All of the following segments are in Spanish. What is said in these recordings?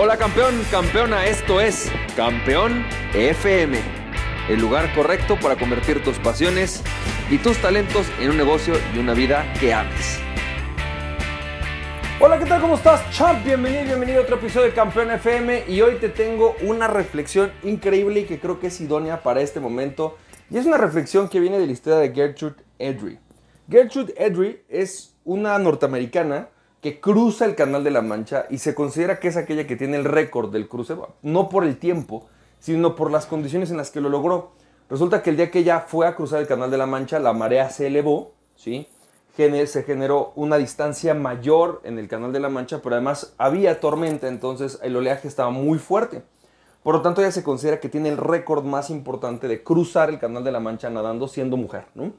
Hola campeón, campeona, esto es Campeón FM, el lugar correcto para convertir tus pasiones y tus talentos en un negocio y una vida que ames. Hola, ¿qué tal? ¿Cómo estás, champ? Bienvenido, bienvenido a otro episodio de Campeón FM y hoy te tengo una reflexión increíble y que creo que es idónea para este momento y es una reflexión que viene de la historia de Gertrude Edry. Gertrude Edry es una norteamericana que cruza el Canal de la Mancha y se considera que es aquella que tiene el récord del cruce, no por el tiempo, sino por las condiciones en las que lo logró. Resulta que el día que ella fue a cruzar el Canal de la Mancha, la marea se elevó, ¿sí? se generó una distancia mayor en el Canal de la Mancha, pero además había tormenta, entonces el oleaje estaba muy fuerte. Por lo tanto, ella se considera que tiene el récord más importante de cruzar el Canal de la Mancha nadando siendo mujer, ¿no?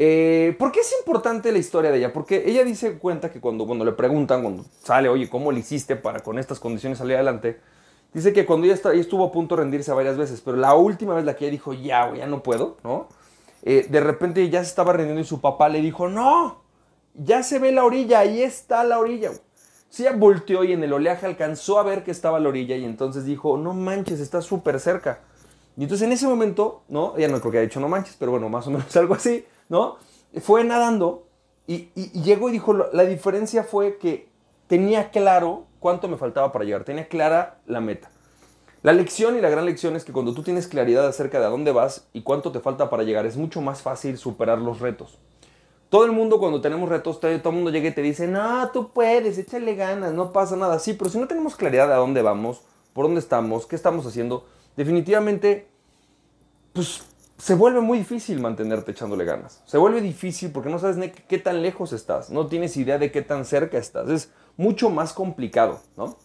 Eh, ¿Por qué es importante la historia de ella? Porque ella dice cuenta que cuando, cuando le preguntan, cuando sale, oye, ¿cómo le hiciste para con estas condiciones salir adelante? Dice que cuando ella, está, estuvo a punto de rendirse varias veces, pero la última vez la que ella dijo, ya, ya no puedo, ¿no? Eh, de repente ya se estaba rindiendo y su papá le dijo, no, ya se ve la orilla, ahí está la orilla. Sí, ella volteó y en el oleaje alcanzó a ver que estaba la orilla y entonces dijo, no manches, está súper cerca. Y entonces en ese momento, ¿no? Ella no creo que haya dicho no manches, pero bueno, más o menos algo así. ¿No? Fue nadando y, llegó y dijo, la diferencia fue que tenía claro cuánto me faltaba para llegar, tenía clara la meta. La lección y la gran lección es que cuando tú tienes claridad acerca de a dónde vas y cuánto te falta para llegar, es mucho más fácil superar los retos. Todo el mundo cuando tenemos retos, todo el mundo llega y te dice, no, tú puedes, échale ganas, no pasa nada. Sí, pero si no tenemos claridad de a dónde vamos, por dónde estamos, qué estamos haciendo, definitivamente, pues se vuelve muy difícil mantenerte echándole ganas. Se vuelve difícil porque no sabes qué tan lejos estás, no tienes idea de qué tan cerca estás. Es mucho más complicado, ¿no?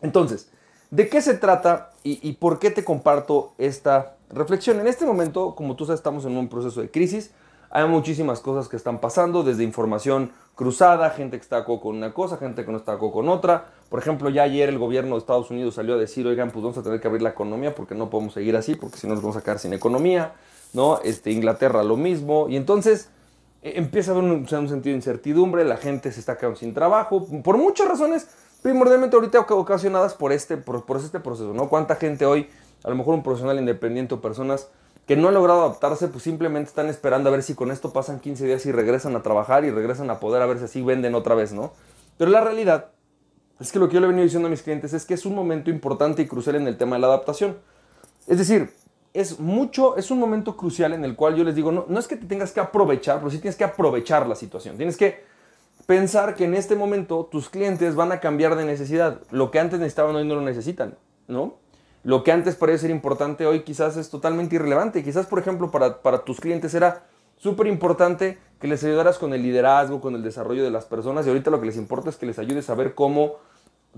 Entonces, ¿de qué se trata y, por qué te comparto esta reflexión? En este momento, como tú sabes, estamos en un proceso de crisis. Hay muchísimas cosas que están pasando, desde información cruzada, gente que está con una cosa, gente que no está con otra. Por ejemplo, ya ayer el gobierno de Estados Unidos salió a decir, oigan, pues vamos a tener que abrir la economía porque no podemos seguir así, porque si no nos vamos a quedar sin economía, ¿no? Este, Inglaterra lo mismo. Y entonces e, empieza a haber un, sentido de incertidumbre, la gente se está quedando sin trabajo, por muchas razones, primordialmente ahorita ocasionadas por este, por, por este proceso, ¿no? ¿Cuánta gente hoy, a lo mejor un profesional independiente o personas que no han logrado adaptarse, pues simplemente están esperando a ver si con esto pasan 15 días y regresan a trabajar y regresan a poder a ver si así venden otra vez, ¿no? Pero la realidad es que lo que yo le he venido diciendo a mis clientes es que es un momento importante y crucial en el tema de la adaptación. Es decir, es mucho, es un momento crucial en el cual yo les digo, no, no es que te tengas que aprovechar, pero sí tienes que aprovechar la situación. Tienes que pensar que en este momento tus clientes van a cambiar de necesidad. Lo que antes necesitaban hoy no lo necesitan, ¿no? Lo que antes parecía ser importante hoy quizás es totalmente irrelevante. Quizás, por ejemplo, para, para tus clientes era súper importante que les ayudaras con el liderazgo, con el desarrollo de las personas y ahorita lo que les importa es que les ayudes a ver cómo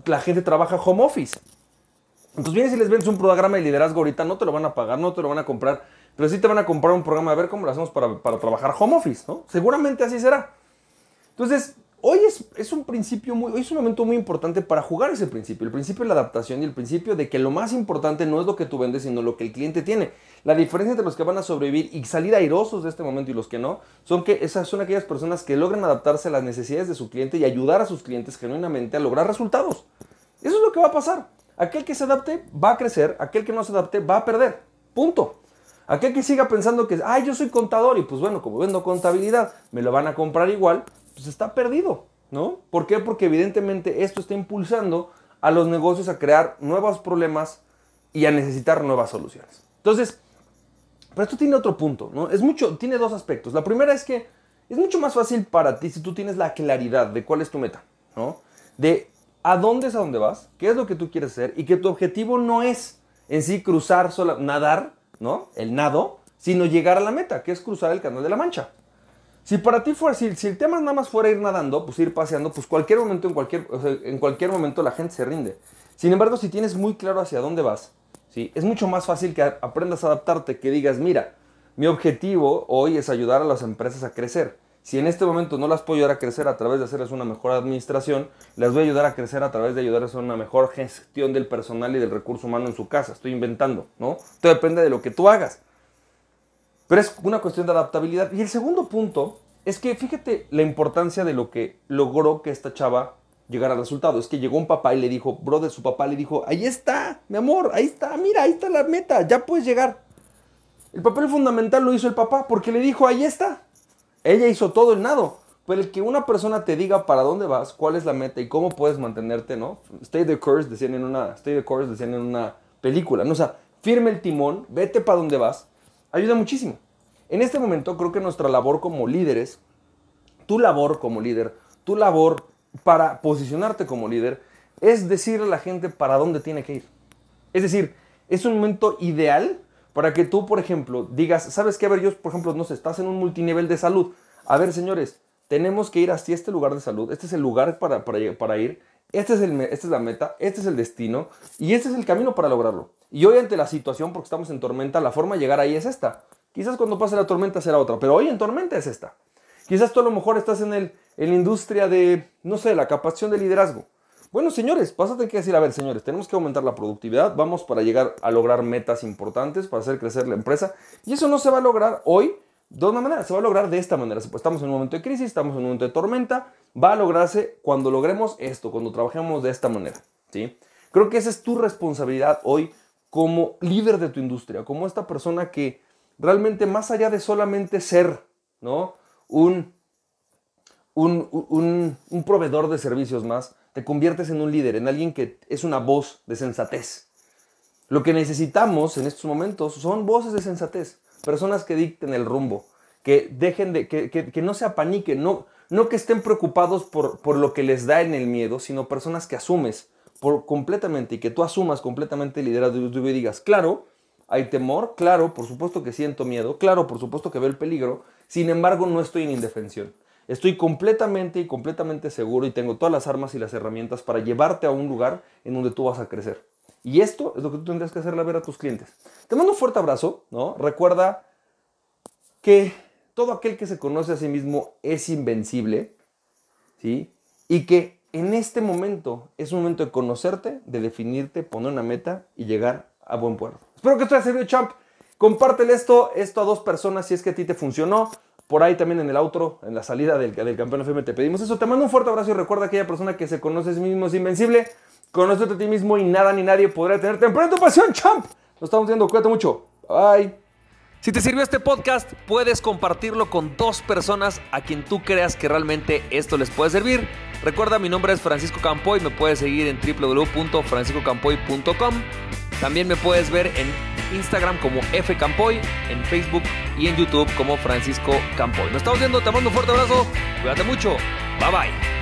la gente trabaja home office. Entonces vienes y les vendes un programa de liderazgo ahorita, no te lo van a pagar, no te lo van a comprar, pero sí te van a comprar un programa a ver cómo lo hacemos para, para trabajar home office, ¿no? Seguramente así será. Entonces, hoy es, un principio muy, hoy es un momento muy importante para jugar ese principio, el principio de la adaptación y el principio de que lo más importante no es lo que tú vendes, sino lo que el cliente tiene. La diferencia entre los que van a sobrevivir y salir airosos de este momento y los que no, son que esas son aquellas personas que logran adaptarse a las necesidades de su cliente y ayudar a sus clientes genuinamente a lograr resultados. Eso es lo que va a pasar. Aquel que se adapte va a crecer, aquel que no se adapte va a perder. Punto. Aquel que siga pensando que, ay, yo soy contador y pues bueno, como vendo contabilidad, me lo van a comprar igual, pues está perdido, ¿no? ¿Por qué? Porque evidentemente esto está impulsando a los negocios a crear nuevos problemas y a necesitar nuevas soluciones. Entonces, pero esto tiene otro punto, ¿no? Es mucho, tiene dos aspectos. La primera es que es mucho más fácil para ti si tú tienes la claridad de cuál es tu meta, ¿no? De a dónde es a dónde vas, qué es lo que tú quieres hacer y que tu objetivo no es en sí cruzar, sola, nadar, ¿no? El nado, sino llegar a la meta, que es cruzar el canal de la Mancha. Si para ti fuera, si, si, el tema nada más fuera ir nadando, pues ir paseando, pues cualquier momento, en cualquier, en cualquier momento la gente se rinde. Sin embargo, si tienes muy claro hacia dónde vas, ¿sí? es mucho más fácil que aprendas a adaptarte, que digas, mira, mi objetivo hoy es ayudar a las empresas a crecer. Si en este momento no las puedo ayudar a crecer a través de hacerles una mejor administración, las voy a ayudar a crecer a través de ayudarles a una mejor gestión del personal y del recurso humano en su casa. Estoy inventando, ¿no? Todo depende de lo que tú hagas. Pero es una cuestión de adaptabilidad. Y el segundo punto es que fíjate la importancia de lo que logró que esta chava llegar al resultado. Es que llegó un papá y le dijo, brother, su papá le dijo, ahí está, mi amor, ahí está, mira, ahí está la meta, ya puedes llegar. El papel fundamental lo hizo el papá porque le dijo, ahí está. Ella hizo todo el nado. Pero el que una persona te diga para dónde vas, cuál es la meta y cómo puedes mantenerte, ¿no? Stay the course, decían en una, stay the course, decían en una película, ¿no? O sea, firme el timón, vete para dónde vas, ayuda muchísimo. En este momento creo que nuestra labor como líderes, tu labor como líder, tu labor para posicionarte como líder, es decirle a la gente para dónde tiene que ir. Es decir, es un momento ideal para que tú, por ejemplo, digas, ¿sabes qué? A ver, yo, por ejemplo, no sé, estás en un multinivel de salud. A ver, señores, tenemos que ir hacia este lugar de salud, este es el lugar para, para, ir, este es esta es la meta, este es el destino y este es el camino para lograrlo. Y hoy ante la situación, porque estamos en tormenta, la forma de llegar ahí es esta. Quizás cuando pase la tormenta será otra, pero hoy en tormenta es esta. Quizás tú a lo mejor estás en, el, en la industria de, no sé, la capacitación de liderazgo. Bueno, señores, vas a tener que decir, a ver, señores, tenemos que aumentar la productividad, vamos para llegar a lograr metas importantes, para hacer crecer la empresa. Y eso no se va a lograr hoy de una manera, se va a lograr de esta manera. Pues estamos en un momento de crisis, estamos en un momento de tormenta, va a lograrse cuando logremos esto, cuando trabajemos de esta manera. ¿sí? Creo que esa es tu responsabilidad hoy como líder de tu industria, como esta persona que realmente más allá de solamente ser ¿no? un, un, un, un proveedor de servicios más, te conviertes en un líder, en alguien que es una voz de sensatez. Lo que necesitamos en estos momentos son voces de sensatez personas que dicten el rumbo, que dejen de, que, no se apaniquen, no, que estén preocupados por, por, lo que les da en el miedo, sino personas que asumes por completamente y que tú asumas completamente el liderazgo y digas, claro, hay temor, claro, por supuesto que siento miedo, claro, por supuesto que veo el peligro, sin embargo no estoy en indefensión. Estoy completamente y completamente seguro y tengo todas las armas y las herramientas para llevarte a un lugar en donde tú vas a crecer. Y esto es lo que tú tendrías que hacerle ver a tus clientes. Te mando un fuerte abrazo, ¿no? Recuerda que todo aquel que se conoce a sí mismo es invencible, ¿sí? Y que en este momento es un momento de conocerte, de definirte, poner una meta y llegar a buen puerto. Espero que esto haya servido, champ. Compártele esto, esto a dos personas si es que a ti te funcionó. Por ahí también en el outro, en la salida del, del campeón FM te pedimos eso. Te mando un fuerte abrazo y recuerda que aquella persona que se conoce a sí mismo es invencible. Conócete a ti mismo y nada ni nadie podrá tenerte en tu pasión, champ. Nos estamos viendo, cuídate mucho. Bye. Si te sirvió este podcast, puedes compartirlo con dos personas a quien tú creas que realmente esto les puede servir. Recuerda, mi nombre es Francisco Campoy, me puedes seguir en www.franciscocampoy.com. También me puedes ver en Instagram como F Campoy, en Facebook y en YouTube como Francisco Campoy. Nos estamos viendo, te mando un fuerte abrazo, cuídate mucho, bye bye.